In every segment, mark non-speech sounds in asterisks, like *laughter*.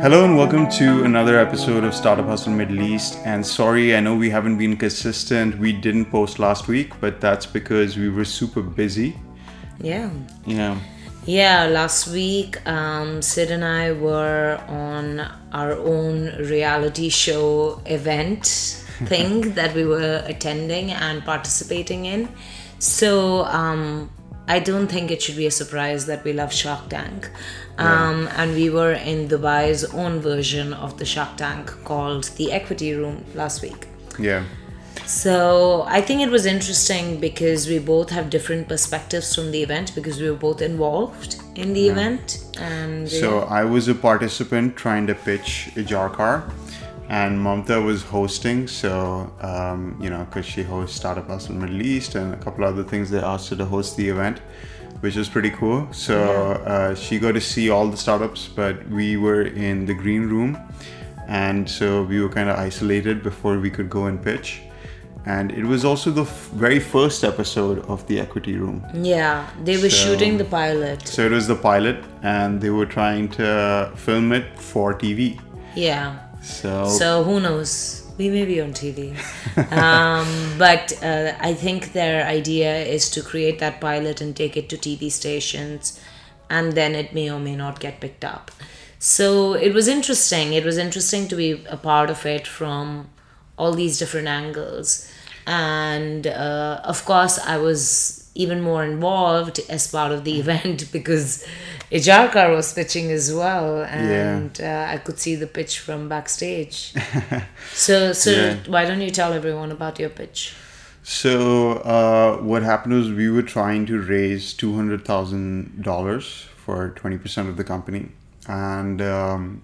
Hello and welcome to another episode of Startup Hustle Middle East. And sorry, I know we haven't been consistent. We didn't post last week, but that's because we were super busy. Yeah. Yeah. Yeah, last week, um, Sid and I were on our own reality show event *laughs* thing that we were attending and participating in. So, um, I don't think it should be a surprise that we love Shark Tank. Um, And we were in Dubai's own version of the Shark Tank called the Equity Room last week. Yeah. So I think it was interesting because we both have different perspectives from the event because we were both involved in the event. And So I was a participant trying to pitch Ijarkar, and Mamta was hosting. So um, you know, because she hosts Startup Hustle Middle East and a couple other things, they asked her to host the event, which was pretty cool. So uh, she got to see all the startups, but we were in the green room, and so we were kind of isolated before we could go and pitch. And it was also the f- very first episode of the Equity Room. yeah, they were So- shooting the pilot. So it was the pilot, and they were trying to film it for TV. Yeah. So, So who knows? We may be on TV. *laughs* um, but uh, I think their idea is to create that pilot and take it to TV stations, and then it may or may not get picked up. So it was interesting. It was interesting to be a part of it from all these different angles. And uh, of course, I was even more involved as part of the *laughs* event because Ijarkar was pitching as well. And uh, I could see the pitch from backstage. *laughs* So, so Yeah. why don't you tell everyone about your pitch? so uh, what happened was we were trying to raise two hundred thousand dollars for twenty percent of the company, and um,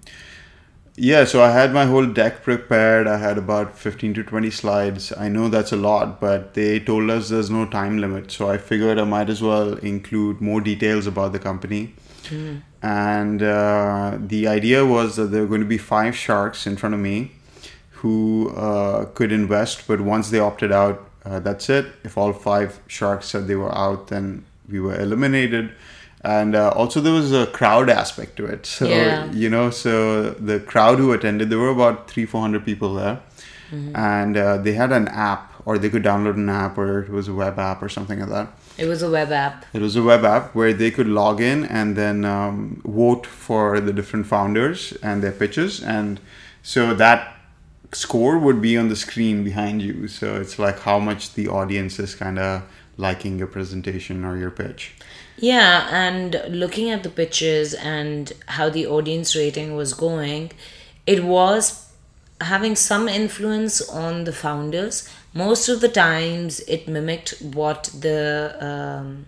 yeah, so I had my whole deck prepared. I had about fifteen to twenty slides. I know that's a lot, but they told us there's no time limit, so I figured I might as well include more details about the company. and uh, the idea was that there were going to be five sharks in front of me who uh, could invest but once they opted out uh, that's it if all five sharks said they were out then we were eliminated and uh, also there was a crowd aspect to it so Yeah. you know so the crowd who attended there were about three four hundred people there and uh, they had an app or they could download an app or it was a web app or something like that It was a web app. it was a web app where they could log in and then um, vote for the different founders and their pitches. And so that score would be on the screen behind you. So it's like how much the audience is kind of liking your presentation or your pitch. Yeah, and looking at the pitches and how the audience rating was going, it was having some influence on the founders. Most of the times, it mimicked what the um,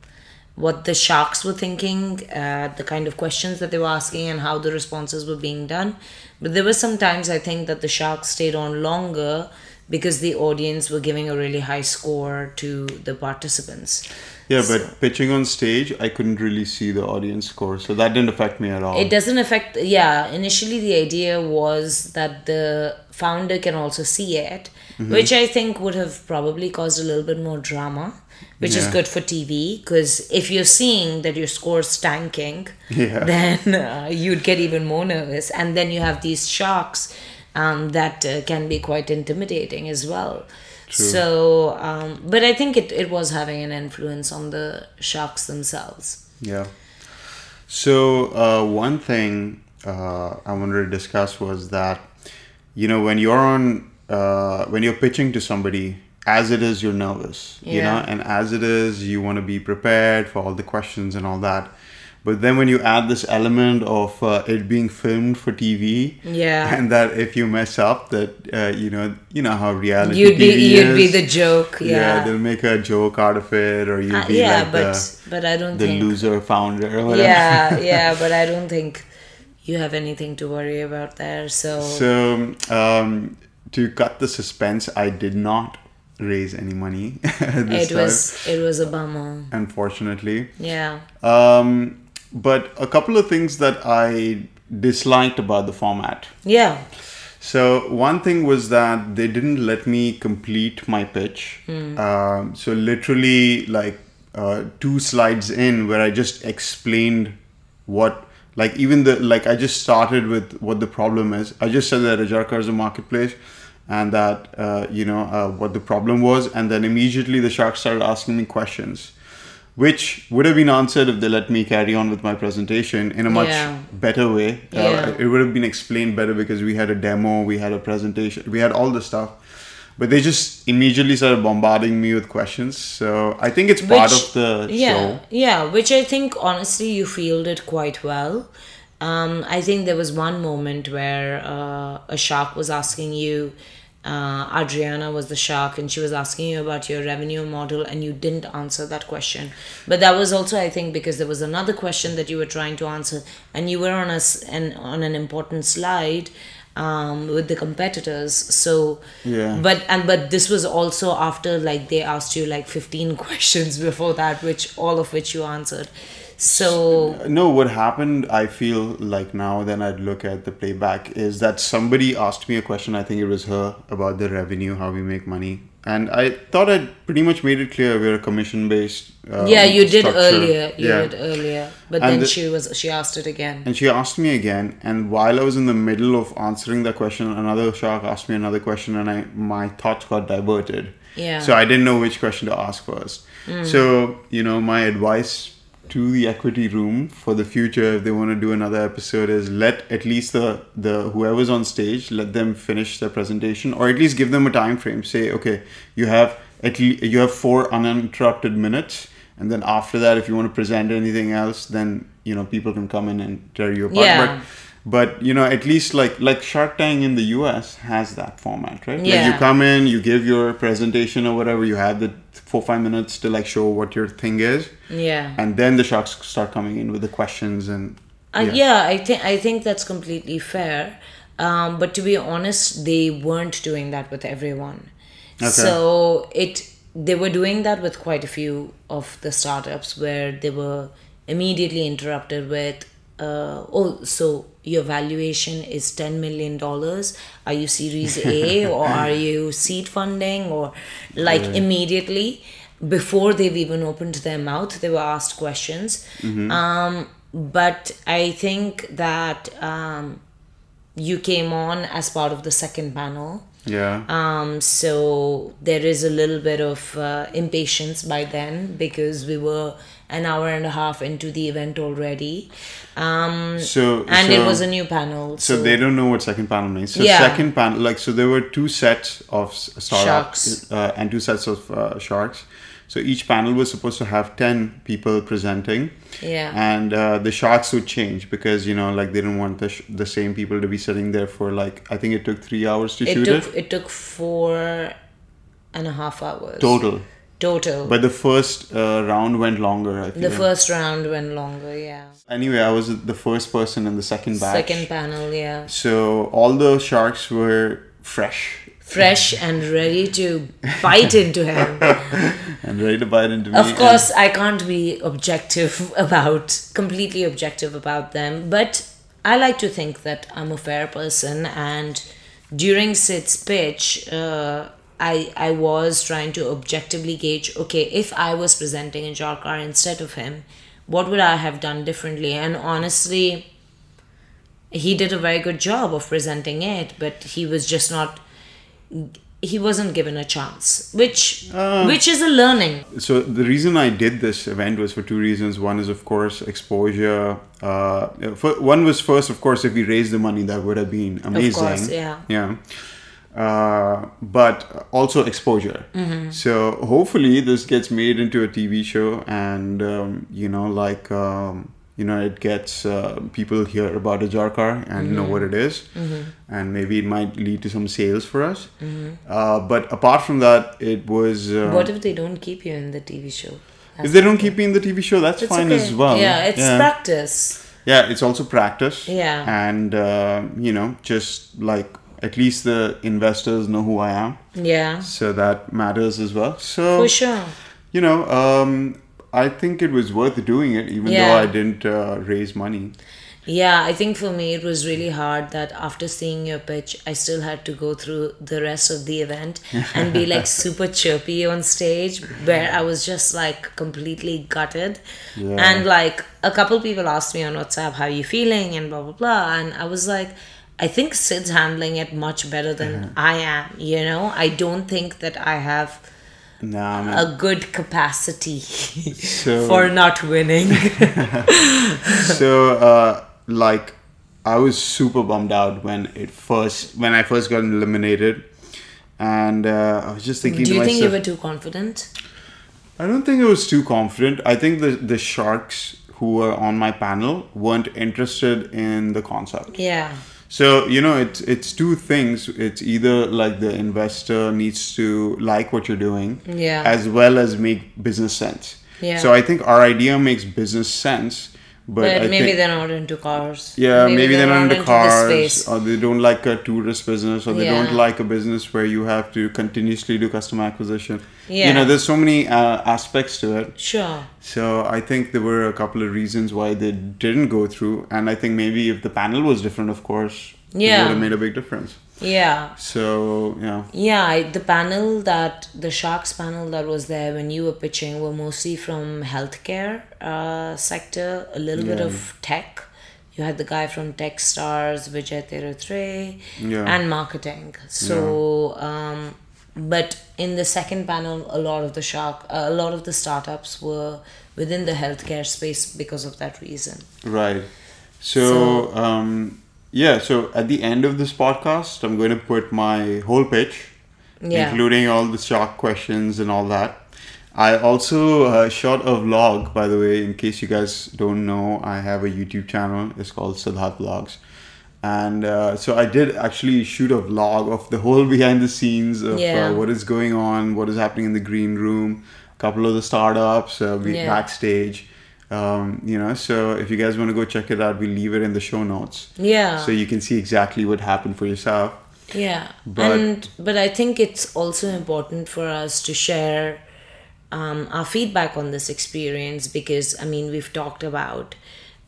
what the sharks were thinking, uh, the kind of questions that they were asking, and how the responses were being done. But there were some times I think that the sharks stayed on longer because the audience were giving a really high score to the participants. Yeah, but pitching on stage, I couldn't really see the audience score. So that didn't affect me at all. It doesn't affect, yeah. Initially, the idea was that the founder can also see it, Mm-hmm. which I think would have probably caused a little bit more drama, which is good for TV because if you're seeing that your score's tanking, *laughs* Yeah. then uh, you'd get even more nervous. And then you have these sharks um, that uh, can be quite intimidating as well. True. So, um, but I think it, it was having an influence on the sharks themselves. Yeah. So uh, one thing uh, I wanted to discuss was that you know when you're on uh, when you're pitching to somebody, as it is, you're nervous. yeah. You know, and as it is, you want to be prepared for all the questions and all that. But then when you add this element of uh, it being filmed for TV, Yeah. and that if you mess up, that uh, you know, you know how reality You'd be TV you'd be the joke, yeah. yeah. they'll make a joke out of it, or you'll Uh, be yeah, like but the, but I don't the think. loser founder or whatever. Yeah, *laughs* yeah, but I don't think you have anything to worry about there. So, So, um, to cut the suspense, I did not raise any money *laughs* this it time, was it was a bummer. unfortunately. Yeah. Um, but a couple of things that I disliked about the format. Yeah. So one thing was that they didn't let me complete my pitch. Um, so literally, like uh, two slides in, where I just explained what Like even the like I just started with what the problem is. I just said that Ijarkar is a marketplace, and that uh, you know uh, what the problem was, and then immediately the sharks started asking me questions, which would have been answered if they let me carry on with my presentation in a much Yeah. better way. Uh, It would have been explained better because we had a demo, we had a presentation, we had all the stuff. But they just immediately started bombarding me with questions. So I think it's part Which- of the yeah, show. Yeah, which I think honestly you fielded quite well. Um, I think there was one moment where uh, a shark was asking you, uh, Adriana was the shark, and she was asking you about your revenue model, and you didn't answer that question. But that was also, I think, because there was another question that you were trying to answer, and you were on a an, on an important slide um, with the competitors. So Yeah. but and but this was also after like they asked you like 15 *laughs* questions before that which all of which you answered so No, what happened, I feel like now, then I'd look at the playback, is that somebody asked me a question, I think it was her, about the revenue, how we make money. And I thought I'd pretty much made it clear we're a commission based. Um, yeah you did structure. earlier you Yeah. did earlier but And then the- she was she asked it again And she asked me again, and while I was in the middle of answering that question, another shark asked me another question, and I my thoughts got diverted. Yeah. So I didn't know which question to ask first. So you know, my advice to the equity room for the future, if they want to do another episode, is let at least the the whoever's on stage let them finish their presentation, or at least give them a time frame. Say, okay, you have at least you have four uninterrupted minutes and then after that if you want to present anything else then you know people can come in and tear you apart Yeah. but but you know at least like like shark tank in the us has that format right like you come in you give your presentation or whatever you have the four five minutes to like show what your thing is yeah and then the sharks start coming in with the questions and Uh, yeah. I think I think that's completely fair. Um, but to be honest, they weren't doing that with everyone. Okay. So it they were doing that with quite a few of the startups where they were immediately interrupted with, uh, "Oh, so your valuation is ten million dollars? Are you Series A *laughs* or are you seed funding or like immediately?" Before they've even opened their mouth, they were asked questions. Um, but I think that um, you came on as part of the second panel. yeah Um, so there is a little bit of uh, impatience by then because we were an hour and a half into the event already. Um, so and so, it was a new panel. so they don't know what second panel means so Yeah. second panel like so there were two sets of startups Sharks. uh, and two sets of uh, sharks so each panel was supposed to have 10 people presenting Yeah. and uh, the sharks would change because you know like they didn't want the, sh- the same people to be sitting there for like i think it took three hours to it shoot took it it took four and a half hours total Total. but the first uh, round went longer the first round went longer. Yeah. anyway i was the first person in the second batch Second panel. Yeah. so all the sharks were fresh Fresh and ready to bite into him. *laughs* and ready to bite into me Of course, I can't be objective *laughs* about, completely objective about them, but I like to think that I'm a fair person. And during Sid's pitch, uh, I, I was trying to objectively gauge okay, if I was presenting Ijarkar instead of him, what would I have done differently? And honestly, he did a very good job of presenting it, but he was just not. He wasn't given a chance, which which is a learning. so the reason I did this event was for two reasons. One is, of course, exposure. Uh, for, one was first, of course, if we raised the money, that would have been amazing. course, yeah. Yeah. Uh, but also exposure. Mm-hmm. So hopefully this gets made into a TV show, and um, you know, like um, you know, it gets uh, people hear about Ijarkar and know Mm-hmm. what it is. and maybe it might lead to some sales for us. Uh, but apart from that, it was. Uh, What if they don't keep you in the TV show? if they don't keep me in the TV show, that's It's fine okay. as well. Yeah, it's yeah. practice. Yeah, it's also practice. Yeah. And, uh, you know, just like at least the investors know who I am. Yeah, So that matters as well. So, for sure. you know, um, I think it was worth doing it, even Yeah. though I didn't uh, raise money. Yeah, I think for me it was really hard that after seeing your pitch, I still had to go through the rest of the event *laughs* and be like super chirpy on stage, where I was just like completely gutted. Yeah. And like a couple people asked me on WhatsApp, How are you feeling? and blah, blah, blah. And I was like, I think Sid's handling it much better than I am, you know? I don't think that I have man. a good capacity So- *laughs* for not winning. *laughs* so uh, like i was super bummed out when it first when i first got eliminated and uh, i was just thinking Do you think you were too confident? i don't think it was too confident i think the the sharks who were on my panel weren't interested in the concept Yeah. So you know it's it's two things it's either like the investor needs to like what you're doing Yeah. as well as make business sense Yeah. so i think our idea makes business sense but, But maybe think, they're not into cars. yeah, maybe, they're not into the cars, or they don't like a tourist business, or they Yeah. don't like a business where you have to continuously do customer acquisition. Yeah. You know, there's so many uh, aspects to it. Sure. So I think there were a couple of reasons why they didn't go through, and I think maybe if the panel was different, of course, yeah, it would have made a big difference. Yeah. So yeah, Yeah, the panel that the Sharks panel that was there when you were pitching were mostly from healthcare uh, sector, a little bit of tech. You had the guy from Techstars, Vijay Tirathrai, Yeah. and marketing. So, um, but in the second panel, a lot of the shark, uh, a lot of the startups were within the healthcare space because of that reason. right. So, um, yeah, so at the end of this podcast, I'm going to put my whole pitch, Yeah. including all the shock questions and all that. I also uh, shot a vlog, by the way, in case you guys don't know, I have a YouTube channel. It's called Siddharth Vlogs. And uh, so I did actually shoot a vlog of the whole behind the scenes of Yeah. uh, what is going on, what is happening in the green room, a couple of the startups, uh, we Yeah. backstage. Um, you know, so if you guys want to go check it out, we leave it in the show notes. Yeah. So you can see exactly what happened for yourself. Yeah, But- and but I think it's also important for us to share um, our feedback on this experience because I mean we've talked about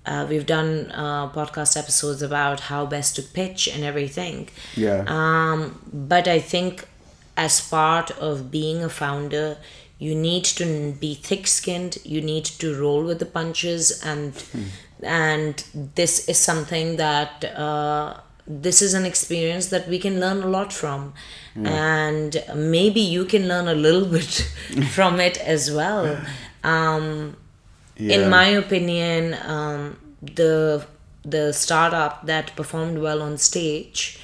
uh, we've done uh, podcast episodes about how best to pitch and everything. Yeah. Um, but I think as part of being a founder, you need to be thick-skinned. You need to roll with the punches, and and this is something that uh, this is an experience that we can learn a lot from, and maybe you can learn a little *laughs* bit from it as well. Um, Yeah. in my opinion, um, the the startup that performed well on stage,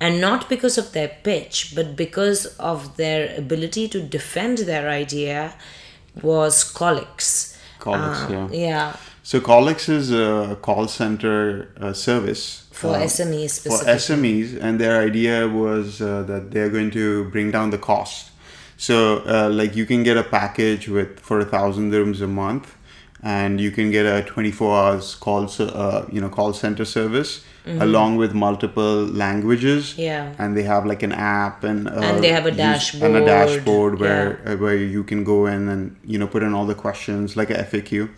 and not because of their pitch, but because of their ability to defend their idea, was Colix. Colix, Um, yeah. yeah, So Colix is a call center uh, service for uh, SMEs for. SMEs, and their idea was uh, that they're going to bring down the cost. So, uh, like, you can get a package with for a thousand dirhams a month, and you can get a 24 hours call, uh, you know, call center service along with multiple languages. Mm-hmm. Yeah. and they have like an app and uh, And they have a dashboard, and a dashboard where yeah. uh, where you can go in and you know put in all the questions like a FAQ,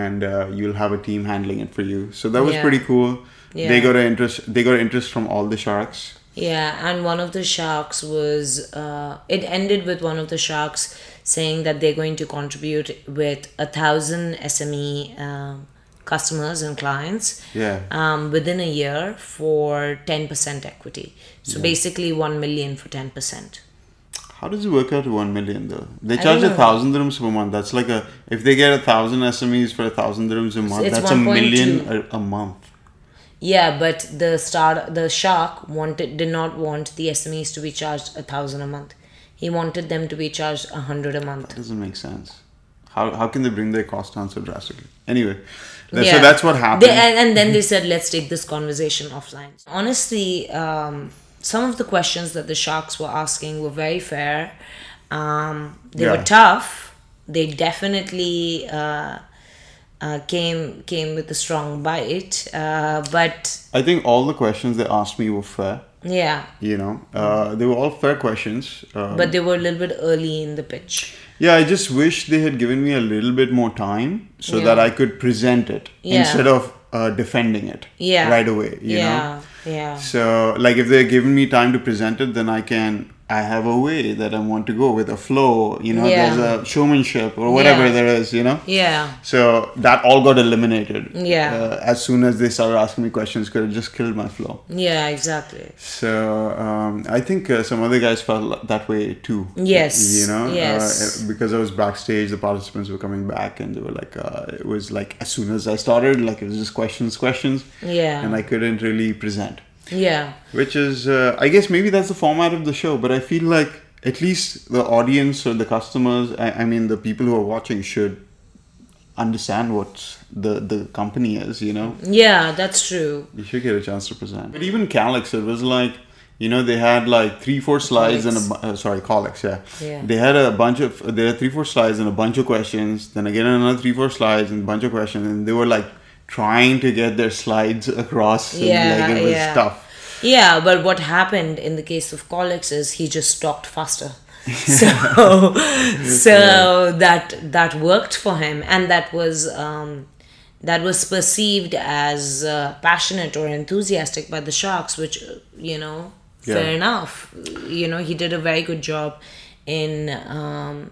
and uh, you'll have a team handling it for you. So that was Mm-hmm. Yeah. pretty cool. Yeah. They got a interest. They got interest from all the sharks. Yeah, and one of the sharks was. Uh, it ended with one of the sharks saying that they're going to contribute with a thousand SME um, customers and clients. Yeah. Um, within a year for ten percent equity. So basically, one million for ten percent. How does it work out to one million though? They charge a thousand dirhams per month. That's like a if they get a thousand SMEs for a thousand dirhams a month, it's that's a million a, a month. Yeah, but the start the shark wanted did not want the SMEs to be charged a thousand a month. He wanted them to be charged a hundred a month. That doesn't make sense. How, how can they bring their cost down so drastically? Anyway, Yeah. so that's what happened. They, and, and then they said, let's take this conversation offline. Honestly, um, some of the questions that the sharks were asking were very fair. Um, they Yeah. were tough. They definitely uh, uh, came came with a strong bite. Uh, but I think all the questions they asked me were fair. Yeah, You know, uh, they were all fair questions. Um, but they were a little bit early in the pitch. yeah, I just wish they had given me a little bit more time so Yeah. that I could present it Yeah. instead of uh, defending it Yeah. right away. You yeah. know. Yeah. So, like, if they're giving me time to present it, then I can. I have a way that I want to go with a flow. You know, Yeah. there's a showmanship or whatever Yeah. there is. You know. Yeah. So that all got eliminated. Yeah. Uh, as soon as they started asking me questions, could have just killed my flow. Yeah, exactly. So um, I think uh, some other guys felt that way too. Yes, You know. yes. Uh, because I was backstage, the participants were coming back, and they were like, uh, it was like as soon as I started, like it was just questions, questions, Yeah. and I couldn't really present. Yeah. Which is, uh, I guess maybe that's the format of the show, but I feel like at least the audience or the customers, I, I mean, the people who are watching should understand what the, the company is, you know? Yeah, that's true. You should get a chance to present. But even Calix, it was like, you know, they had like three, four slides and a, uh, sorry, Calix, yeah. Yeah. They had a bunch of, they had three, four slides and a bunch of questions, then again another three, four slides and a bunch of questions, and they were like trying to get their slides across. And, Yeah, like, it was yeah. tough. Yeah, but what happened in the case of Colix is he just talked faster. *laughs* so so that that worked for him and that was um that was perceived as uh, passionate or enthusiastic by the sharks which uh, you know fair enough you know he did a very good job in um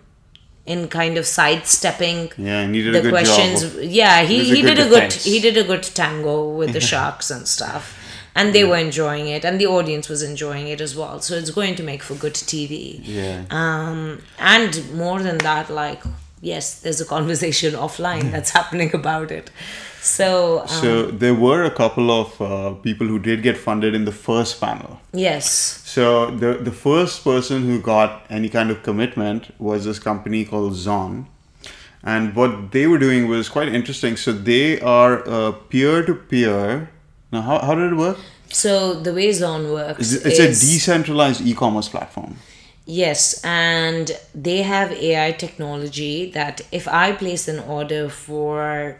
in kind of sidestepping Yeah, and he did the a good questions job. of- yeah he, he good did a good defense. he did a good tango with the *laughs* sharks and stuff and they were enjoying it and the audience was enjoying it as well so it's going to make for good tv Yeah. um and more than that like yes there's a conversation *laughs* offline that's happening about it so um, So there were a couple of uh, people who did get funded in the first panel. yes So the the first person who got any kind of commitment was this company called Zon, and what they were doing was quite interesting. So they are a peer to peer. Now, how, how did it work? so the way Zon works It's, it's a decentralized e-commerce platform. Yes, and they have AI technology that if I place an order for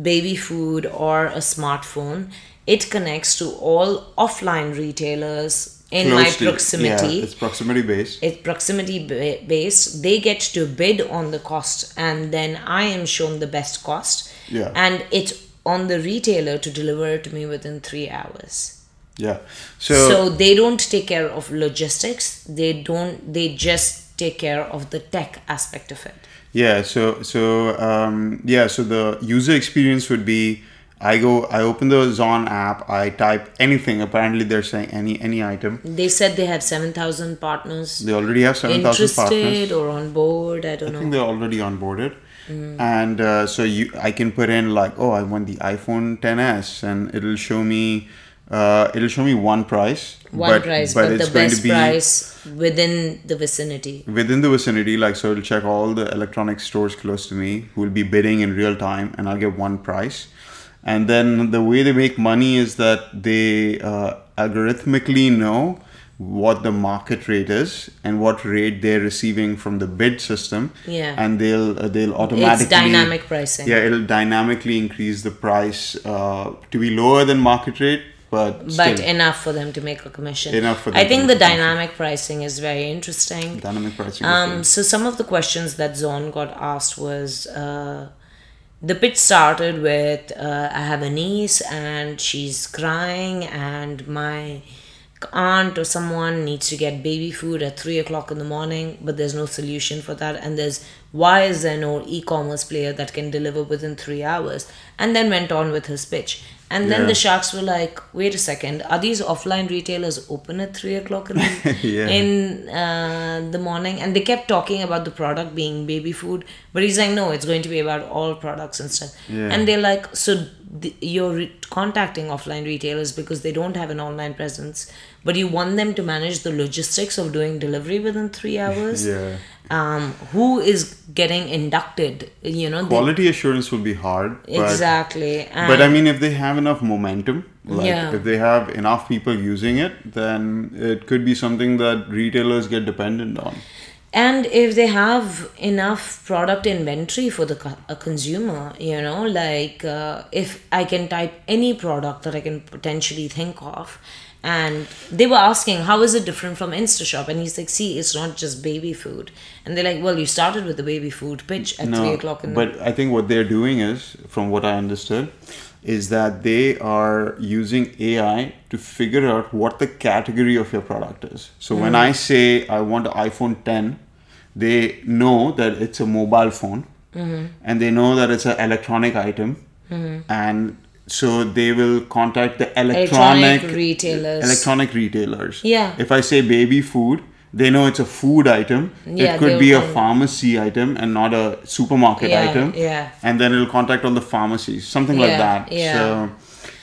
baby food or a smartphone, it connects to all offline retailers in my to- proximity. Yeah, it's proximity based. it's proximity ba- based. They get to bid on the cost, and then I am shown the best cost. Yeah. And it's on the retailer to deliver it to me within three hours Yeah. So, so they don't take care of logistics they don't they just take care of the tech aspect of it Yeah, so so um, yeah, so the user experience would be I go I open the Zon app, I type anything. Apparently they're saying any any item. they said they have 7000 partners They already have seven thousand partners. interested or on board i don't I know think they're already onboarded. Mm. And uh, so you I can put in like, oh, I want the iPhone 10s and it'll show me uh, it'll show me one price. one price but, the best price within the vicinity within the vicinity like so it'll check all the electronic stores close to me who will be bidding in real time and i'll get one price and then the way they make money is that they uh, algorithmically know what the market rate is and what rate they're receiving from the bid system Yeah. and they'll uh, they'll automatically it's dynamic pricing. yeah it'll dynamically increase the price uh, to be lower than market rate but but still, enough for them to make a commission Enough for them i think the commission. dynamic pricing is very interesting dynamic pricing Um, so some of the questions that Zon got asked was uh, the pitch started with uh, I have a niece and she's crying and my aunt or someone needs to get baby food at three o'clock in the morning, but there's no solution for that. And there's why is there no e-commerce player that can deliver within three hours? And then went on with his pitch. And then Yeah. the sharks were like, wait a second, are these offline retailers open at three o'clock in the, *laughs* Yeah. in uh, the morning? And they kept talking about the product being baby food, but he's like, no, it's going to be about all products and stuff. Yeah. And they're like, so th- you're re- contacting offline retailers because they don't have an online presence, but you want them to manage the logistics of doing delivery within three hours. *laughs* yeah Um, who is getting inducted? You know, they- quality assurance will be hard but, exactly. but i mean if they have enough momentum like Yeah. if they have enough people using it then it could be something that retailers get dependent on and if they have enough product inventory for the co- a consumer you know like uh, if i can type any product that i can potentially think of and they were asking how is it different from instashop? And he's like see it's not just baby food. And they're like well you started with the baby food pitch at 3 o'clock in the but i think what they're doing is from what i understood is that they are using AI to figure out what the category of your product is. So when mm. I say I want an iPhone 10, they know that it's a mobile phone. Mm-hmm. And they know that it's an electronic item. Mm-hmm. And so they will contact the electronic, Electronic retailers. electronic retailers Yeah. if i say baby food they know it's a food item Yeah, it could be a pharmacy item and not a supermarket Yeah, item yeah. and then it'll contact all the pharmacies something like that yeah. so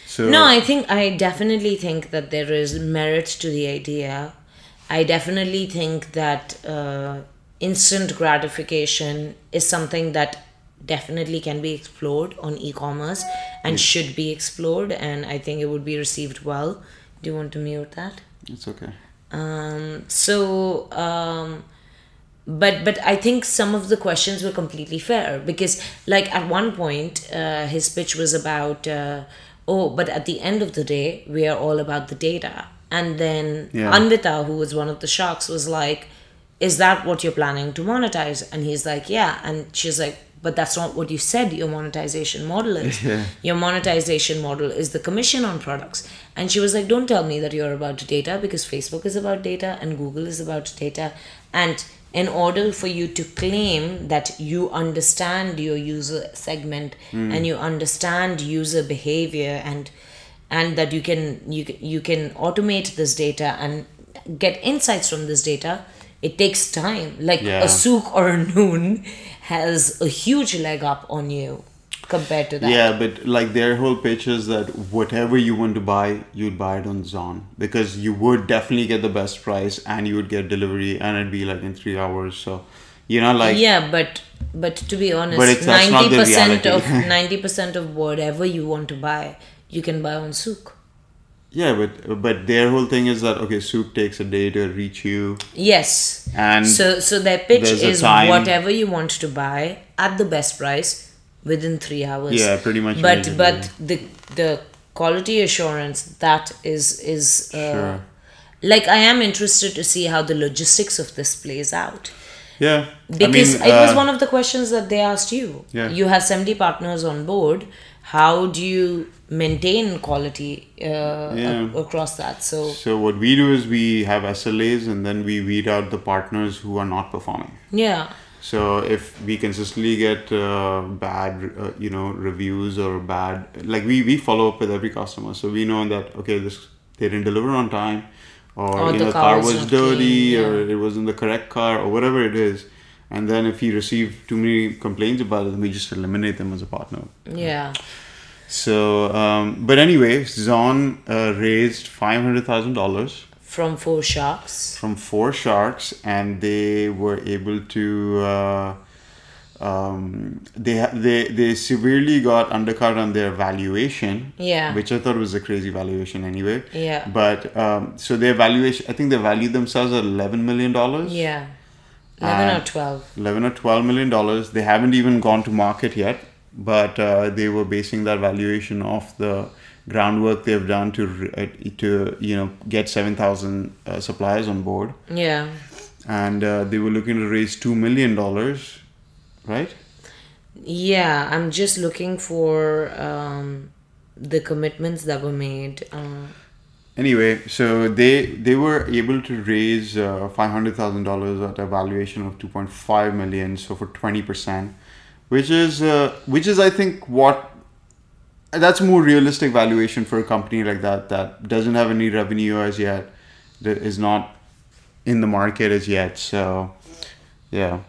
so No, I think I definitely think that there is merit to the idea. I definitely think that uh, instant gratification is something that definitely can be explored on e-commerce and should be explored, and I think it would be received well. Do you want to mute that? it's okay Um, so, um, but but I think some of the questions were completely fair because, like at one point, uh, his pitch was about, uh, oh, but at the end of the day, we are all about the data. And then Yeah. Anvita, who was one of the sharks, was like, "Is that what you're planning to monetize?" And he's like, "Yeah." And she's like, "But that's not what you said your monetization model is. *laughs* Yeah. Your monetization model is the commission on products." And she was like, "Don't tell me that you're about data because Facebook is about data and Google is about data. And in order for you to claim that you understand your user segment hmm. and you understand user behavior and and that you can you can- you can automate this data and get insights from this data it takes time. Like Yeah. a Souq or a noon has a huge leg up on you compared to that. Yeah but like their whole pitch is that whatever you want to buy you'd buy it on zon. Because you would definitely get the best price and you would get delivery and it'd be like in three hours. So you know like yeah but but to be honest But it's- the 90% of *laughs* reality. 90% of whatever you want to buy you can buy on Souq yeah but but their whole thing is that okay Souq takes a day to reach you Yes. And so so their pitch is whatever you want to buy at the best price within three hours. Yeah, pretty much But but the the quality assurance that is is uh, Sure. like I am interested to see how the logistics of this plays out yeah because I mean, it was uh, one of the questions that they asked you. Yeah. You have seventy partners on board. How do you maintain quality uh, Yeah. across that? So So what we do is we have SLAs and then we weed out the partners who are not performing. yeah. So if we consistently get uh, bad, uh, you know, reviews or bad, like we, we follow up with every customer, so we know that okay, this they didn't deliver on time, or, Or you the know, car car was was dirty, clean, or it wasn't the correct car, or whatever it is, and then if we receive too many complaints about it, then we just eliminate them as a partner. Yeah. So, um, but anyway, Zon uh, raised five hundred thousand dollars From four sharks. from four sharks and they were able to uh, um, they they they severely got undercut on their valuation Yeah. which i thought was a crazy valuation anyway Yeah. but um, so their valuation i think they valued themselves at 11 million dollars Yeah. 11 or 12. 11 or 12 million dollars they haven't even gone to market yet but uh, they were basing that valuation off the groundwork they've done to uh, to you know get 7000 uh, suppliers on board Yeah. and uh, they were looking to raise two million dollars, right? Yeah, I'm just looking for um, the commitments that were made. Anyway, so they they were able to raise uh, five hundred thousand dollars at a valuation of two point five million, so for twenty percent, which is uh, which is I think what that's more realistic valuation for a company like that that doesn't have any revenue as yet, that is not in the market as yet. So, yeah.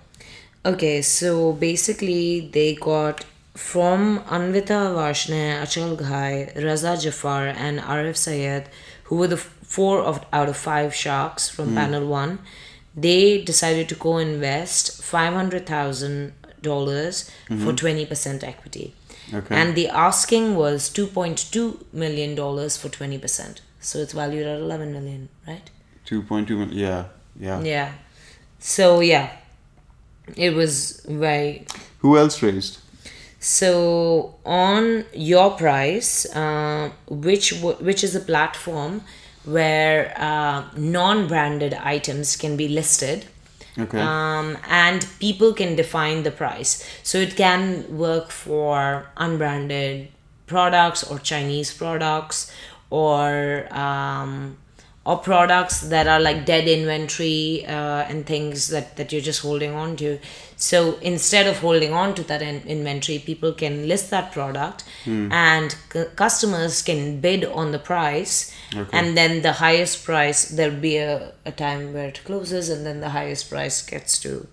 okay, so basically, they got from Anvita Vashne, Achal Ghai, Raza Jafar, and Arif Sayed, who were the four of out of five sharks from hmm. panel one. They decided to co-invest five hundred thousand dollars mm-hmm. for twenty percent equity. Okay. And the asking was two point two million dollars for twenty percent. So it's valued at eleven million, right? Two point two million. Yeah, yeah. Yeah. So yeah, it was very. Who else raised? So on your price, uh, which w- which is a platform where uh, non-branded items can be listed. Okay. Um, and people can define the price. So it can work for unbranded products or Chinese products or um, or products that are like dead inventory uh, and things that, that you're just holding on to. So instead of holding on to that in- inventory, people can list that product and c- customers can bid on the price. And then the highest price, there'll be a, a time where it closes, and then the highest price gets to.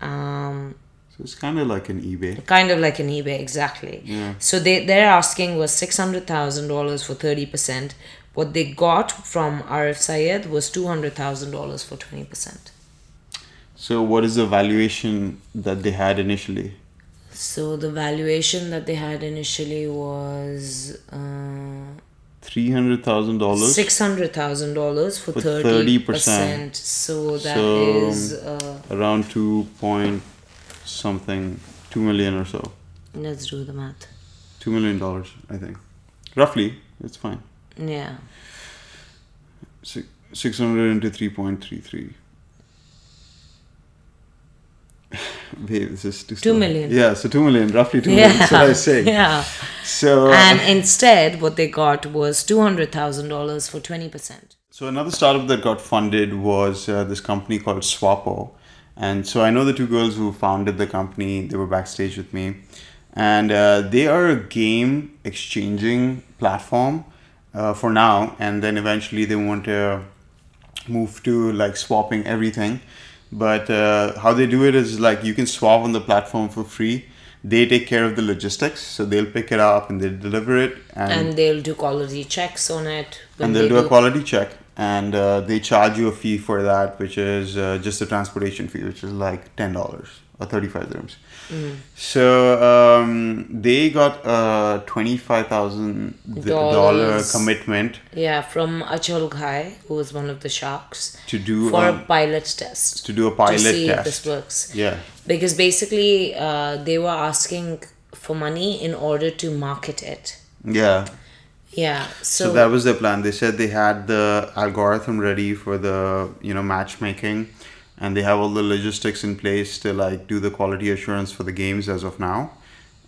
Um, So it's kind of like an eBay. kind of like an ebay exactly Yeah. so they, they're asking was $600000 for 30% what they got from Arif sayed was $200000 for 20% So what is the valuation that they had initially? so the valuation that they had initially was uh, Three hundred thousand dollars. $600000 for For 30%, 30%. so that So- is uh, Around two point something, two million or so. let's do the math Two million dollars, I think. Roughly, it's fine. Yeah Six six hundred into three point three three. *laughs* Babe, this is too Two million. Yeah, so two million, roughly two million. yeah That's what I was saying. *laughs* yeah So and instead what they got was $200000 for 20% So another startup that got funded was uh, this company called Swapo, and so I know the two girls who founded the company. They were backstage with me, and uh, they are a game exchanging platform uh, for now, and then eventually they want to move to like swapping everything. But uh, how they do it is like you can swap on the platform for free. They take care of the logistics, so they'll pick it up and they deliver it, and they'll do quality checks on it and they'll they do a quality check and uh, they charge you a fee for that which is uh, just the transportation fee which is like $10 or 35 dirhams Mm. so um, they got a $25000 commitment yeah from Achal Ghai who was one of the sharks to do for um, a pilot test. To do a pilot to see test. if this works. Yeah. Because basically uh, they were asking for money in order to market it. Yeah. Yeah so, so, that was their plan. They said they had the algorithm ready for the you know matchmaking and they have all the logistics in place to like do the quality assurance for the games as of now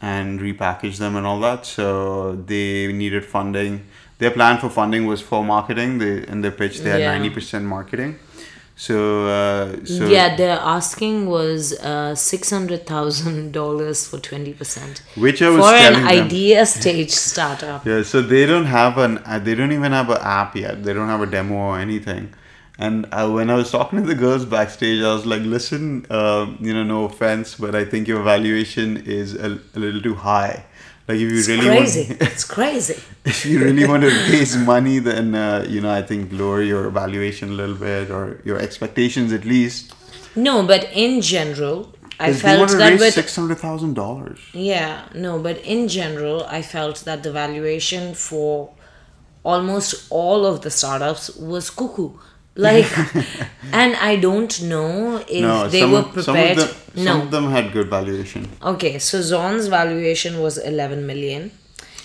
and repackage them and all that. So they needed funding. Their plan for funding was for marketing. They in their pitch they had Yeah. 90% marketing. So uh, so yeah their asking was uh, $600000 for 20% which i was for an them. idea stage startup. *laughs* Yeah, so they don't have an uh, they don't even have an app yet. They don't have a demo or anything. And uh, when I was talking to the girls backstage, I was like, "Listen, uh, you know, no offense, but I think your valuation is a, a little too high. Like, if you it's really crazy want, *laughs* it's crazy *laughs* if you really want to raise money, then uh, you know, I think lower your valuation a little bit or your expectations at least. no but in general i felt that with six hundred thousand dollars. Yeah, no, but in general, I felt that the valuation for almost all of the startups was cuckoo. Like, *laughs* and I don't know if No, they some, were of- some of prepared. them no. some of them had good valuation, Okay, so Zon's valuation was 11 million.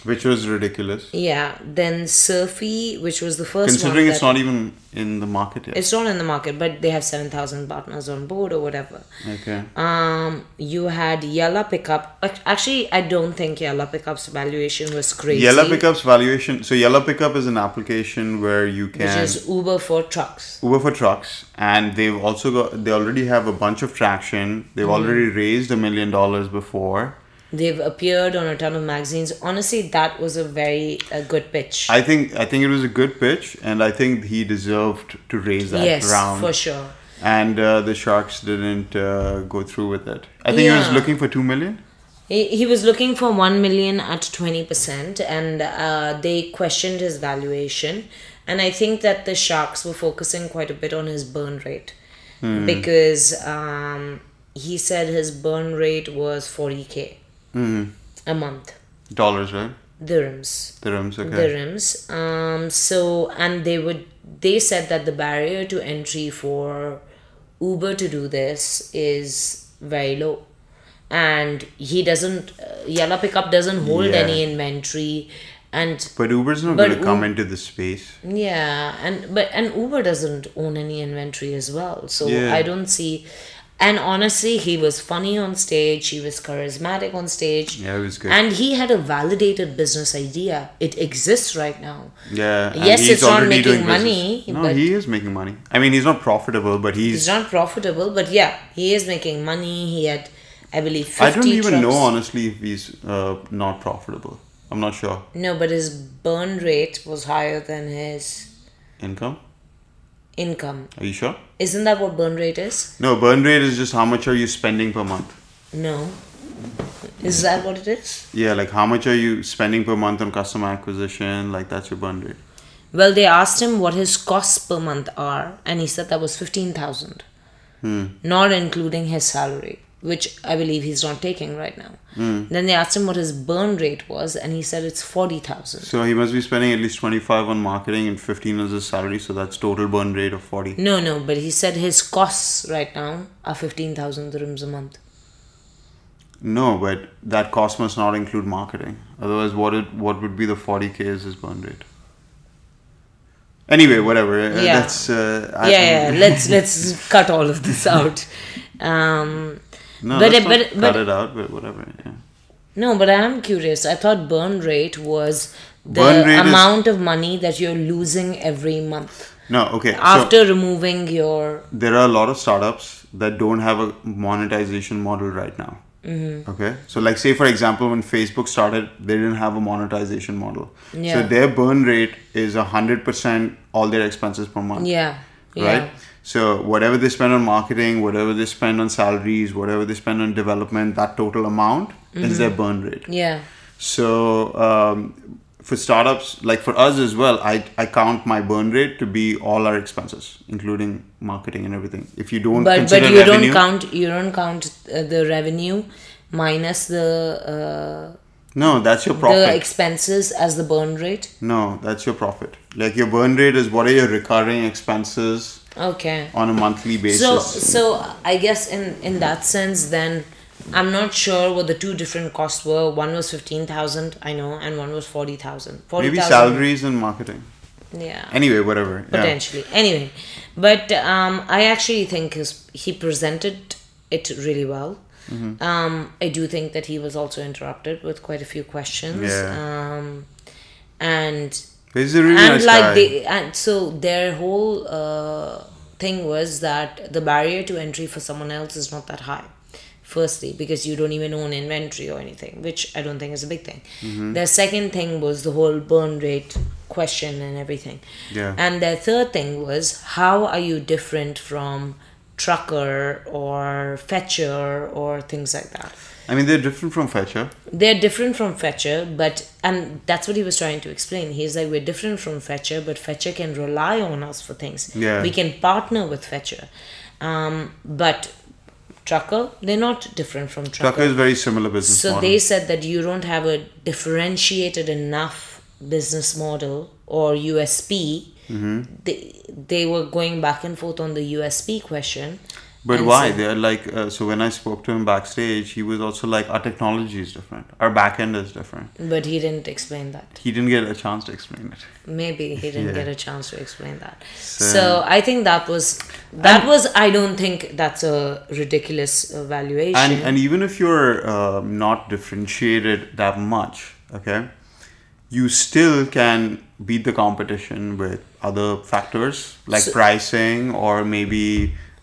Which was ridiculous. Yeah, then Surfy, which was the first Considering it's not even in the market yet. It's not in the market, but they have 7,000 partners on board or whatever. Okay. Um, you had Yalla Pickup. Actually, I don't think Yalla Pickup's valuation was crazy. Yalla Pickup's valuation. So Yalla Pickup is an application where you can. which is Uber for trucks. Uber for trucks, and they've also got they already have a bunch of traction. They've Mm-hmm. already raised a million dollars before. They've appeared on a ton of magazines. Honestly, that was a very uh, good pitch. I think I think it was a good pitch, and I think he deserved to raise that yes, round. for sure. And uh, the Sharks didn't uh, go through with it. I think he was looking for two million. He, he was looking for 1 million at 20% and uh, they questioned his valuation. And I think that the Sharks were focusing quite a bit on his burn rate because um, he said his burn rate was 40k a month. Dollars, right? Dirhams. Dirhams. Okay. dirhams. Um, so and they would they said that the barrier to entry for Uber to do this is very low, and he doesn't. Uh, Yalla Pickup doesn't hold Yeah. any inventory, and But Uber's not going to come U- into the space. yeah, and but and Uber doesn't own any inventory as well. So Yeah. I don't see. And honestly, he was funny on stage. He was charismatic on stage. Yeah, it was good. And he had a validated business idea. It exists right now. yeah. yes, it's not making money, No, he is making money. I mean, he's not profitable, but he's. He's not profitable, but yeah, he is making money. He had, I believe, 50 I don't even know honestly if he's uh, not profitable. I'm not sure. No, but his burn rate was higher than his Income? Income. Are you sure? Isn't that what burn rate is? No, burn rate is just how much are you spending per month. No. Is that what it is? Yeah, like how much are you spending per month on customer acquisition? Like that's your burn rate. Well, they asked him what his costs per month are, and he said that was 15,000. Hmm. Not including his salary, which I believe he's not taking right now. Then they asked him what his burn rate was, and he said it's 40,000. So he must be spending at least 25 on marketing and 15 as his salary. So that's total burn rate of 40. No, no, but he said his costs right now are 15,000 dirhams a month. No, but that cost must not include marketing. Otherwise, what it what would be the 40k as his burn rate? Anyway, whatever. uh, Yeah. That's uh, yeah, yeah, let's let's cut all of this *laughs* out. Um, No, But it- not but- cut but- it out. But whatever. Yeah. no, but I am curious. I thought burn rate was the rate is- amount of money that you're losing every month No. Okay. so after removing your. there are a lot of startups that don't have a monetization model right now. Mm-hmm. Okay, so like say for example, when Facebook started, they didn't have a monetization model. Yeah. So their burn rate is a hundred percent all their expenses per month. Yeah. Yeah. So whatever they spend on marketing, whatever they spend on salaries, whatever they spend on development, that total amount is their burn rate. Yeah. So um, for startups, like for us as well, I, I count my burn rate to be all our expenses, including marketing and everything. If you don't But but you revenue, don't count you don't count uh, the revenue minus the uh, no, that's your the profit. expenses as the burn rate. no, that's your profit. Like your burn rate is what are your recurring expenses Okay. on a monthly basis. So so I guess in in that sense then I'm not sure what the two different costs were. One was fifteen thousand, I know, and one was forty thousand. Forty Maybe thousand. salaries and marketing. Yeah. Anyway, whatever. Yeah. Potentially. Anyway, but um, I actually think his, he presented it really well. Mm-hmm. Um, I do think that he was also interrupted with quite a few questions. Yeah. Um, and He's a really and nice like guy. they and so their whole uh, thing was that the barrier to entry for someone else is not that high firstly because you don't even own inventory or anything which i don't think is a big thing Mm-hmm. the second thing was the whole burn rate question and everything Yeah. and the third thing was how are you different from Trukker or Fetchr or things like that I mean, they're different from Fetchr. they're different from Fetchr, but and that's what he was trying to explain. He's like, we're different from Fetchr, but Fetchr can rely on us for things. Yeah. We can partner with Fetchr. Um, but Trukker, they're not different from Trukker. Trukker is very similar business so model. they said that you don't have a differentiated enough business model or USP. Mm-hmm. They, they were going back and forth on the USP question. But And why? so- They're like, uh, so when I spoke to him backstage, he was also like, our technology is different. Our back end is different. But he didn't explain that. He didn't get a chance to explain it. maybe he didn't Yeah. get a chance to explain that So- so, i think that was that was i don't think that's a ridiculous valuation And, and even if you're um, not differentiated that much, okay, you still can beat the competition with other factors like So- pricing or maybe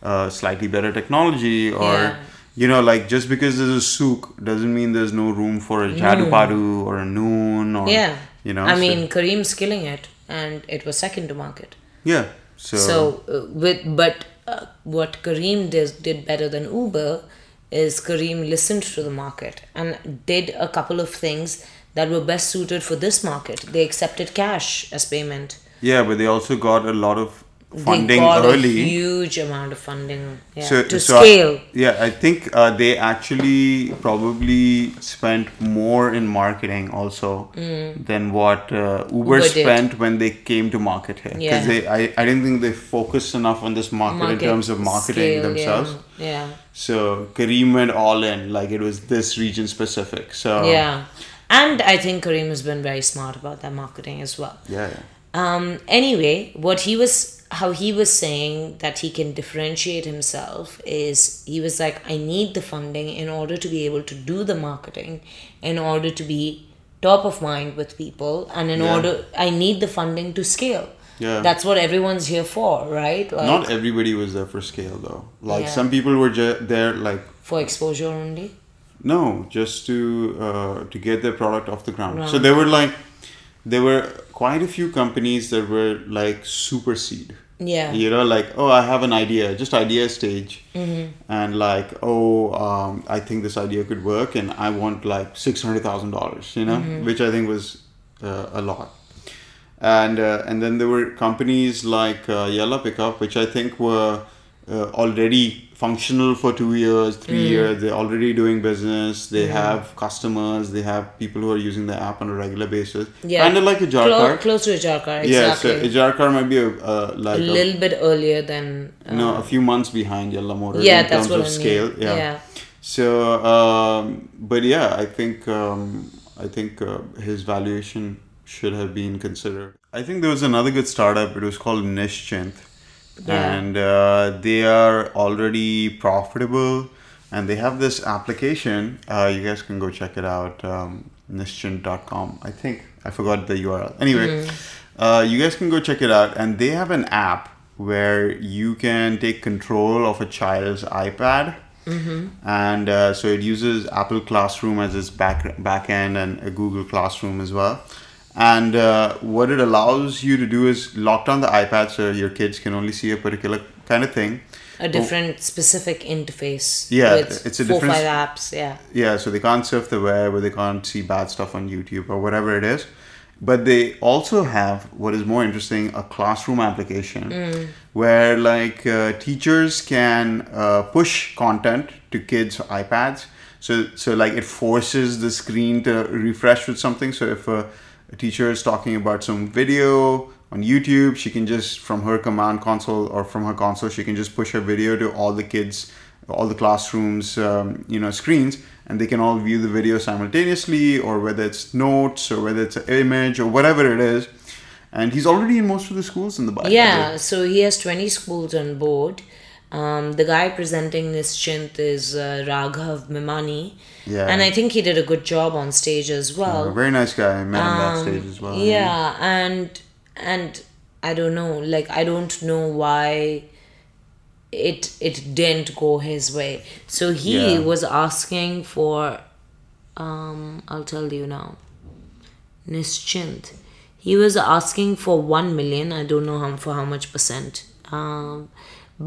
uh, slightly better technology or. Yeah. You know, like just because there's a Souq doesn't mean there's no room for a JadoPado or a Noon or yeah you know. i so- mean Careem's killing it and it was second to market yeah. So, so uh, with but uh, what Careem did, did better than uber is Careem listened to the market and did a couple of things that were best suited for this market they accepted cash as payment yeah, but they also got a lot of funding early. huge amount of funding yeah, so, to so I- scale yeah, I think uh, they actually probably spent more in marketing also than what uh, Uber, Mm. Uber did. spent when they came to market here. Because Yeah. I, I didn't think they focused enough on this market, in terms of marketing scale, themselves. Yeah. Yeah. So Careem went all in, like it was this region specific. So yeah. And I think Careem has been very smart about their marketing as well. yeah, yeah. Um, anyway, what he was, how he was saying that he can differentiate himself is he was like, I need the funding in order to be able to do the marketing, in order to be top of mind with people, and in Yeah. order, I need the funding to scale. Yeah. That's what everyone's here for, right? Like, Not everybody was there for scale though. Like Yeah. some people were just there like for exposure only. no, just to uh, to get their product off the ground. So they were like they were quite a few companies that were like super seed. Yeah. You know, like oh, I have an idea, just idea stage, Mm-hmm. and like oh, um, I think this idea could work, and I want like six hundred thousand dollars. You know, Mm-hmm. which I think was uh, a lot. And uh, and then there were companies like uh, Yalla Pickup, which I think were uh, already functional for two years, three Mm. years. They're already doing business. They have customers. They have people who are using the app on a regular basis. Yeah. Kind of like a jar Clo- car. close to Ijarkar, Yeah, so a jar car might be a, uh, like a a, little bit earlier than. Uh, no, a few months behind Yalla Motor yeah, in that's terms what of I mean. scale. Yeah. yeah. So, um, but yeah, I think um, I think uh, his valuation should have been considered. I think there was another good startup. It was called Nischint, Yeah. and uh, they are already profitable, and they have this application. Uh, you guys can go check it out. Um, Nischint.com. I think I forgot the URL. Anyway, uh, you guys can go check it out, and they have an app where you can take control of a child's iPad and uh, so it uses Apple Classroom as its back back end and a Google Classroom as well. And uh, what it allows you to do is lock down the iPad so your kids can only see a particular kind of thing. A different specific interface. Yeah, it's a four different- five apps. Yeah. Yeah, so they can't surf the web or they can't see bad stuff on YouTube or whatever it is. But they also have what is more interesting a classroom application where like uh, teachers can uh, push content to kids' iPads. So so like it forces the screen to refresh with something. So if a, a teacher is talking about some video on YouTube, she can just from her command console or from her console, she can just push her video to all the kids all the classrooms um, you know screens and they can all view the video simultaneously or whether it's notes or whether it's an image or whatever it is and he's already in most of the schools in the. Yeah, so he has 20 schools on board. Um, the guy presenting Nischint is uh, Raghav Mimani. Yeah. And I think he did a good job on stage as well. a very nice guy I met him backstage as well Um, yeah and and i don't know like i don't know why it it didn't go his way so he Yeah. was asking for um i'll tell you now nischint he was asking for 1 million i don't know how for how much percent um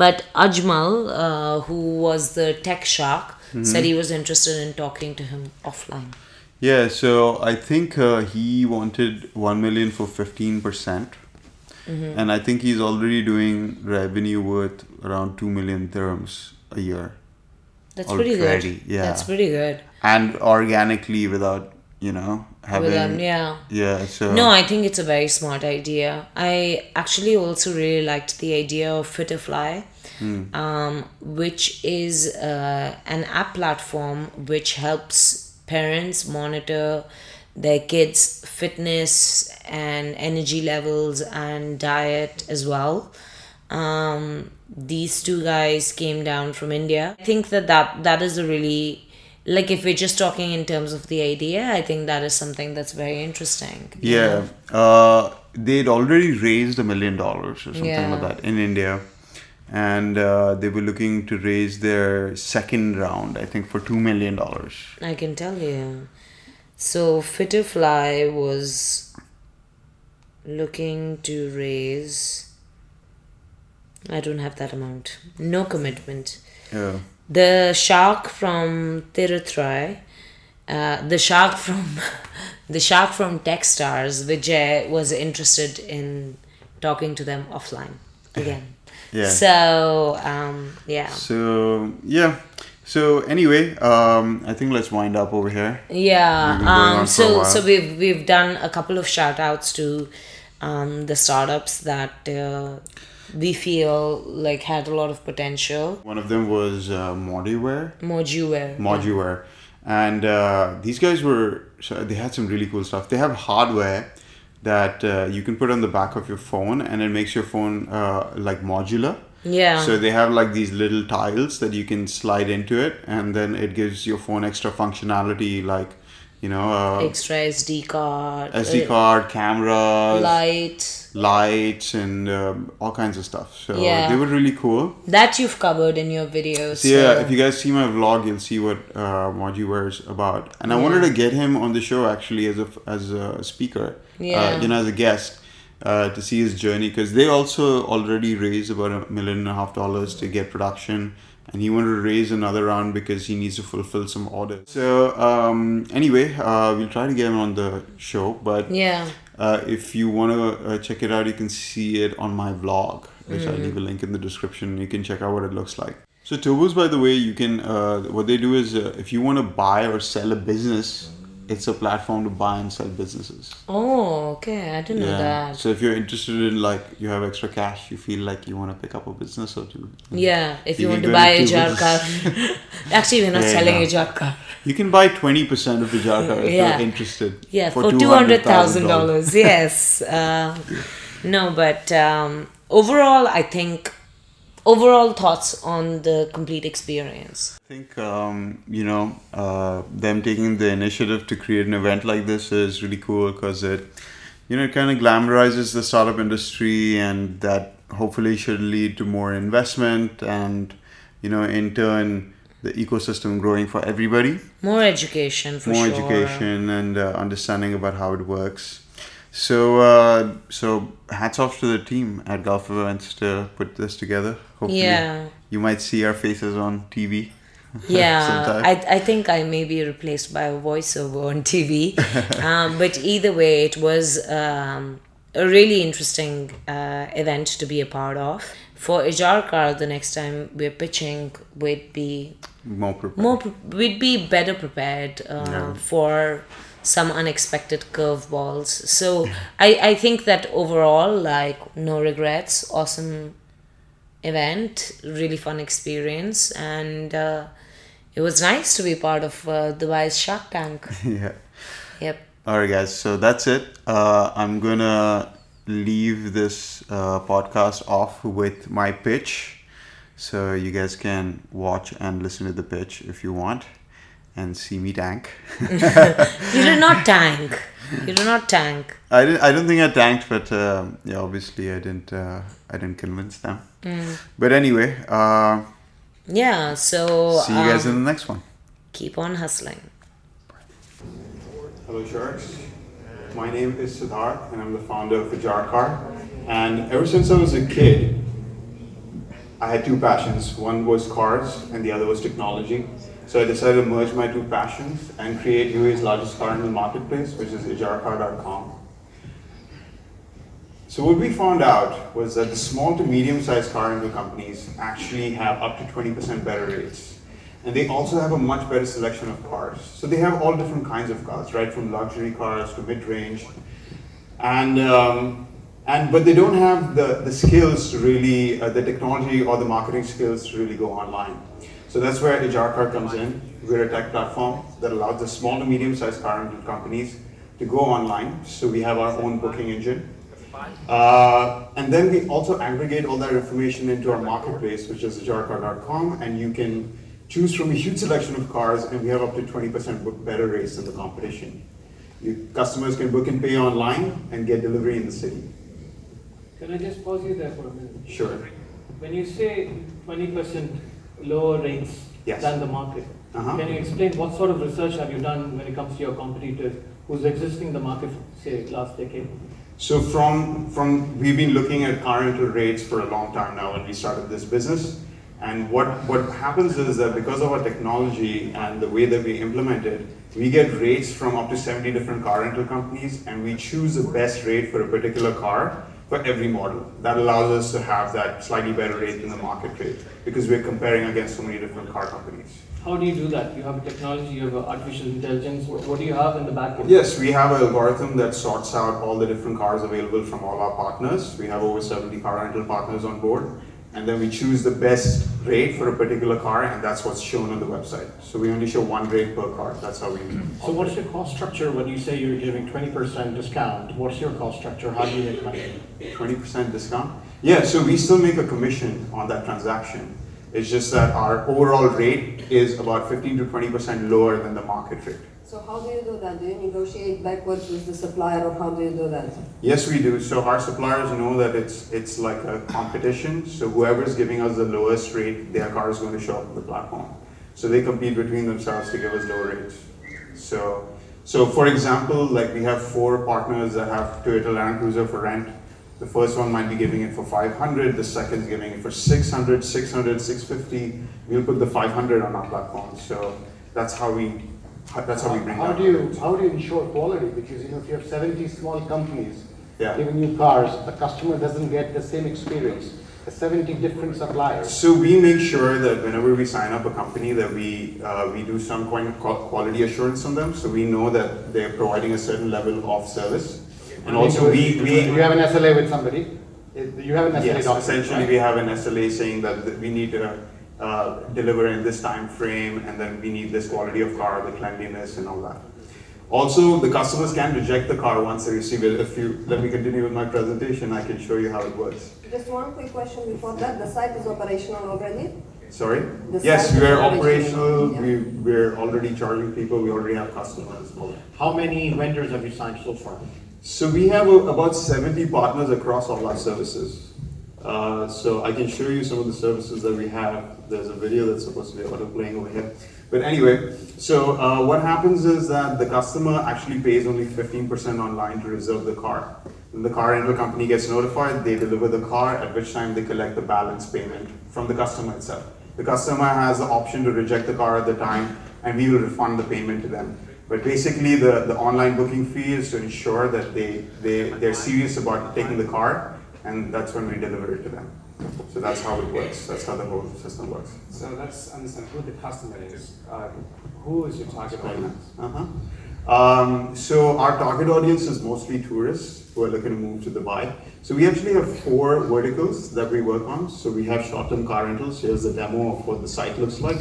but ajmal uh, who was the tech shark Mm-hmm. said he was interested in talking to him offline yeah so I think uh, he wanted 1 million for 15% Mm-hmm. and I think he's already doing revenue worth around 2 million dirhams a year that's pretty good yeah. that's pretty good and organically without you know having with um, yeah yeah so No, I think it's a very smart idea. I actually also really liked the idea of Fitterfly, um, which is uh, an app platform which helps parents monitor their kids' fitness and energy levels and diet as well. Um, these two guys came down from India. I think that that, that is a really like if we're just talking in terms of the idea, I think that is something that's very interesting. Yeah, uh, they'd already raised a million dollars or something Yeah. like that in India, and uh, they were looking to raise their second round, I think, for two million dollars. I can tell you. So Fitterfly was looking to raise. I don't have that amount. No commitment. Yeah, The shark from Tirathrai, uh, the shark from *laughs* the shark from Techstars, Vijay was interested in talking to them offline again. Yeah. So um, yeah. So yeah. So anyway, um, I think let's wind up over here. Yeah. We've been going on Um, so so we've we've done a couple of shout outs to um, the startups that uh, we feel like had a lot of potential. One of them was uh, Moduware. Moduware. Moduware, and uh, these guys were so they had some really cool stuff. They have hardware that uh, you can put on the back of your phone, and it makes your phone uh, like modular. Yeah. So they have like these little tiles that you can slide into it, and then it gives your phone extra functionality, like you know, uh, Extra SD card. SD uh, card, cameras, Light. lights, and um, all kinds of stuff. So Yeah. they were really cool. That you've covered in your videos. So yeah, if you guys see my vlog, you'll see what uh, is about. And I wanted to get him on the show actually as a as a speaker, Yeah. uh, you know, as a guest. Uh, to see his journey because they also already raised about a million and a half dollars to get production and he wanted to raise another round because he needs to fulfill some orders so um, anyway uh, we'll try to get him on the show but yeah. uh, if you want to uh, check it out, you can see it on my vlog, which Mm. I'll leave a link in the description. You can check out what it looks like. So Turbos, by the way, you can. Uh, what they do is, uh, if you want to buy or sell a business, it's a platform to buy and sell businesses. Oh, okay. I didn't know that. So if you're interested in like you have extra cash, you feel like you want to pick up a business or two. Yeah, if you, You want to buy Ijarkar. *laughs* Actually, we're not Yeah, selling no. Ijarkar. You can buy twenty percent of the Ijarkar if Yeah. you're interested. Yeah, for, two hundred thousand dollars. Yes. Uh, no, but um, overall, I think overall thoughts on the complete experience. I think um, you know uh, them taking the initiative to create an event like this is really cool because it you know it kind of glamorizes the startup industry and that hopefully should lead to more investment and you know in turn the ecosystem growing for everybody More education for more sure. education and uh, understanding about how it works so uh, so hats off to the team at Golf Events to put this together hopefully Yeah. you might see our faces on TV *laughs* Yeah. I, I think I may be replaced by a voiceover on TV. *laughs* um, but either way, it was um, a really interesting uh, event to be a part of. For Ijarkar, the next time we're pitching, we'd be more prepared. more, pre- we'd be better prepared uh, Yeah. for some unexpected curveballs. So I, I think that overall, like, no regrets, awesome event, really fun experience, and uh, it was nice to be part of uh, Dubai's Shark Tank. *laughs* yeah. Yep. All right, guys. So that's it. Uh, I'm gonna leave this uh, podcast off with my pitch, so you guys can watch and listen to the pitch if you want, and see me tank. *laughs* You did not tank. You did not tank. I didn't. I don't think I tanked, but um, yeah, obviously I didn't. Uh, I didn't convince them. But anyway, uh, Yeah, so see you guys um, in the next one. keep on hustling. Hello, Sharks. My name is Siddharth, and I'm the founder of Ijarkar. And ever since I was a kid, I had two passions. One was cars, and the other was technology. So I decided to merge my two passions and create UAE's largest car rental marketplace, which is ijarkar.com. So what we found out was that the small to medium-sized car rental companies actually have up to 20% better rates. And they also have a much better selection of cars. So they have all different kinds of cars, right? From luxury cars to mid-range. And, um, and but they don't have the, the skills to really, uh, the technology or the marketing skills to really go online. So that's where Ijarkar comes in. We're a tech platform that allows the small to medium-sized car rental companies to go online. So we have our own booking engine. Uh, and then we also aggregate all that information into our marketplace, which is ijarkar.com, and you can choose from a huge selection of cars, and we have up to 20% better rates than the competition. You, customers can book and pay online and get delivery in the city. Can I just pause you there for a minute? Sure. When you say 20% lower rates Yes. than the market, Uh-huh. can you explain what sort of research have you done when it comes to your competitors who's existing in the market for, say, last decade? So from from we've been looking at car rental rates for a long time now when we started this business. And what, what happens is that because of our technology and the way that we implement it, we get rates from up to 70 different car rental companies and we choose the best rate for a particular car for every model. That allows us to have that slightly better rate than the market rate because we're comparing against so many different car companies. How do you do that? You have a technology, you have artificial intelligence. What, what do you have in the back end? Yes, we have an algorithm that sorts out all the different cars available from all our partners. We have over 70 car rental partners on board. And then we choose the best rate for a particular car, and that's what's shown on the website. So we only show one rate per car. That's how we. So what's your cost structure when you say you're giving twenty percent discount? What's your cost structure? How do you make money? Twenty percent discount? Yeah, so we still make a commission on that transaction. It's just that our overall rate is about fifteen to twenty percent lower than the market rate. So how do you do that? Do you negotiate backwards with the supplier or how do you do that? Yes, we do. So our suppliers know that it's it's like a competition. So whoever's giving us the lowest rate, their car is going to show up on the platform. So they compete between themselves to give us low rates. So so for example, like we have four partners that have Toyota Land Cruiser for rent. The first one might be giving it for 500, the second is giving it for 600, 600, 650. We'll put the 500 on our platform. So that's how we that's how we bring How down do you, how do you ensure quality? Because, you know, if you have seventy small companies Yeah. giving you cars, the customer doesn't get the same experience. The seventy different suppliers. So we make sure that whenever we sign up a company, that we, uh, we do some kind of qual- quality assurance on them, so we know that they're providing a certain level of service. And also, we, we You have an SLA with somebody? You have an SLA yes, document, essentially, right? we have an SLA saying that th- we need to, uh, deliver in this time frame, and then we need this quality of car, the cleanliness and all that. Also, the customers can reject the car once they receive it. If you, let me continue with my presentation, I can show you how it works. Just one quick question before that. The site is operational already? Sorry? The Yes, we are is operational, operational, we, we're already charging people, we already have customers. How many vendors have you signed so far? So we have a- about seventy partners across all our services. Uh, so I can show you some of the services that we have. There's a video that's supposed to be auto playing over here. But anyway, so uh, what happens is that the customer actually pays only fifteen percent online to reserve the car. When the car rental company gets notified, they deliver the car, at which time they collect the balance payment from the customer itself. The customer has the option to reject the car at the time, and we will refund the payment to them. But basically, the, the online booking fee is to ensure that they, they, they're serious about taking the car, and that's when we deliver it to them. So that's how it works, that's how the whole system works. So let's understand who the customer is. Uh, who is your target audience? Uh-huh. Um, so our target audience is mostly tourists who are looking to move to Dubai. So we actually have four verticals that we work on. So we have short-term car rentals. Here's a demo of what the site looks like.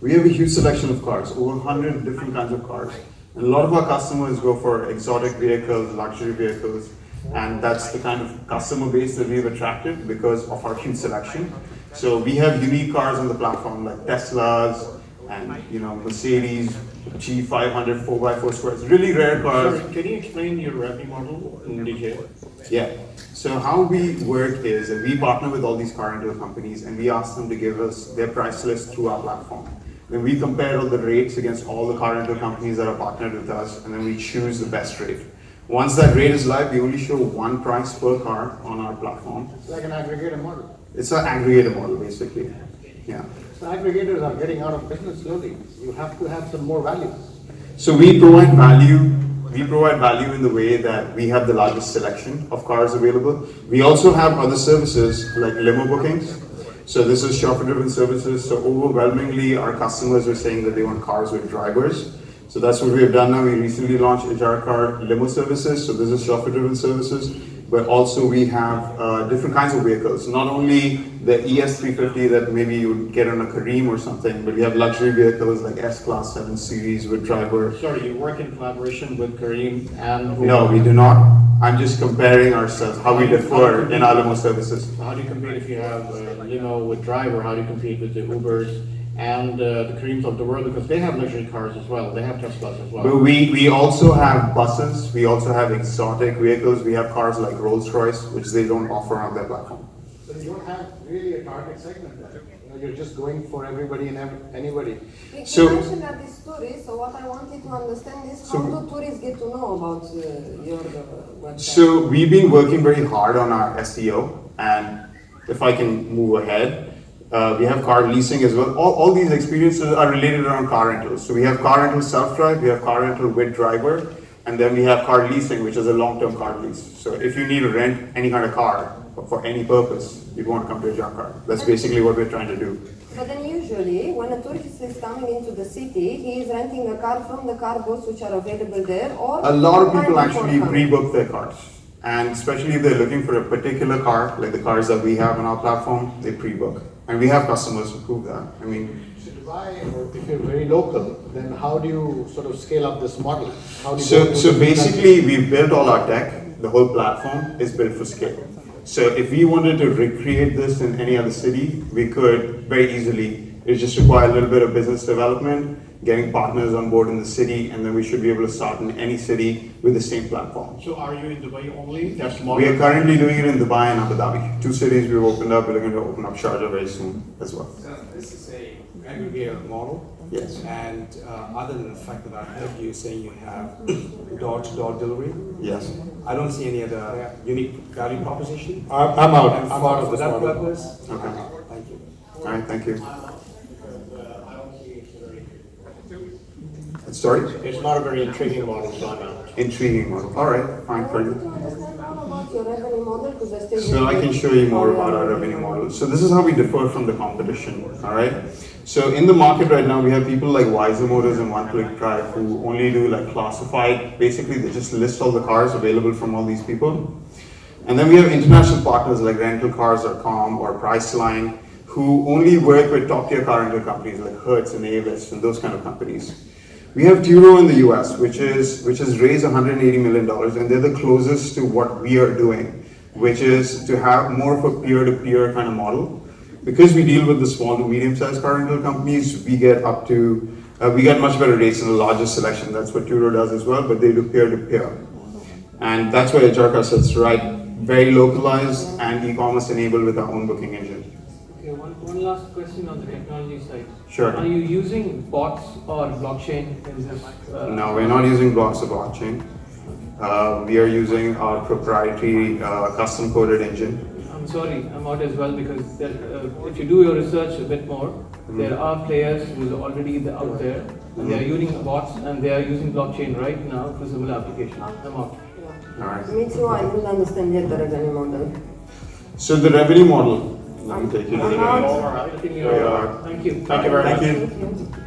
We have a huge selection of cars, over 100 different kinds of cars. And a lot of our customers go for exotic vehicles, luxury vehicles, and that's the kind of customer base that we've attracted because of our huge selection. So we have unique cars on the platform like Teslas and you know Mercedes G500 4x4 squares, really rare cars. Sorry, can you explain your revenue model in detail? Yeah. So how we work is that we partner with all these car rental companies and we ask them to give us their price list through our platform. Then we compare all the rates against all the car rental companies that are partnered with us and then we choose the best rate. Once that rate is live, we only show one price per car on our platform. It's like an aggregator model. It's an aggregator model basically. Yeah. So aggregators are getting out of business slowly. You have to have some more value. So we provide value. We provide value in the way that we have the largest selection of cars available. We also have other services like limo bookings. So this is chauffeur-driven services. So overwhelmingly, our customers are saying that they want cars with drivers. So that's what we have done now. We recently launched Ijarkar limo services. So this is chauffeur-driven services, but also we have uh, different kinds of vehicles. Not only the ES350 that maybe you would get on a Careem or something, but we have luxury vehicles like S-Class 7 Series with driver. Sorry, you work in collaboration with Careem and. No, we do not. I'm just comparing ourselves, how we differ in our limo services. How do you compete if you have a limo with driver? How do you compete with the Ubers and uh, the Careems of the world? Because they have luxury cars as well. They have Teslas as But well. we, we also have buses, we also have exotic vehicles, we have cars like Rolls Royce, which they don't offer on their platform. So you don't have really a target segment there. You know, You're just going for everybody and ev- anybody. You So- you mentioned that it's tourists, so what I wanted to understand is how So- do tourists get to know about uh, your uh, website? So we've been working very hard on our SEO, and if I can move ahead, Uh, we have car leasing as well. All, all these experiences are related around car rentals. So we have car rental self-drive, we have car rental with driver, and then we have car leasing, which is a long-term car lease. So if you need to rent any kind of car for- any purpose, you want to come to Ijarkar. That's basically what we're trying to do. But then usually, when a tourist is coming into the city, he is renting a car from the car booths which are available there or... A lot of people actually pre-book their cars. And especially if they're looking for a particular car, like the cars that we have on our platform, they pre-book. And we have customers who prove that. I mean, To Dubai, or if you're very local, then how do you sort of scale up this model? How do you go So, to so different basically, we've built all our tech. The whole platform is built for scale. So if we wanted to recreate this in any other city, we could very easily. It just require a little bit of business development, getting partners on board in the city, and then we should be able to start in any city with the same platform. So are you in Dubai only? That's We are currently doing it in Dubai and Abu Dhabi. Two cities we've opened up. We're looking to open up Sharjah very soon as well. So this is a aggregator model. Yes. And uh, other than the fact that I heard you saying you have *coughs* door-to-door delivery, Yes. I don't see any other unique value proposition. I'm I'm out, I'm out of for this that model. purpose, Okay. thank you. All right. Thank you. Sorry. It's not a very intriguing model, so I'm out. Intriguing model. All right. Fine for I you. want to understand more about your revenue model, because I still. So I can show you more about our revenue model. So this is how we differ from the competition, all right? So in the market right now, we have people like Wiser Motors and One Click Drive who only do like classified, basically they just list all the cars available from all these people. And then we have international partners like rentalcars.com or Priceline who only work with top tier car rental companies like Hertz and Avis and those kind of companies. We have Turo in the US, which is which has raised 180 million dollars, and they're the closest to what we are doing, which is to have more of a peer-to-peer kind of model. Because we deal with the small to medium-sized car rental companies, we get up to uh, we get much better rates in the largest selection. That's what Turo does as well, but they do peer-to-peer, and that's why Ijarkar sits right, very localized and e-commerce enabled with our own booking engine. Okay, one, one last question on the technology side. Sure. Are you using bots or blockchain in this? uh, No, we're not using blocks or blockchain. Uh, we are using our proprietary uh, custom coded engine. I'm sorry, I'm out as well because there, uh, if you do your research a bit more, Mm-hmm. there are players who are already out there and they are using bots and they are using blockchain right now for similar applications. I'm out. All right. Me too, I didn't understand yet the revenue model. So the revenue model. Let me take you I'm out. I think There you you're, thank you. Thank you very much. Thank you.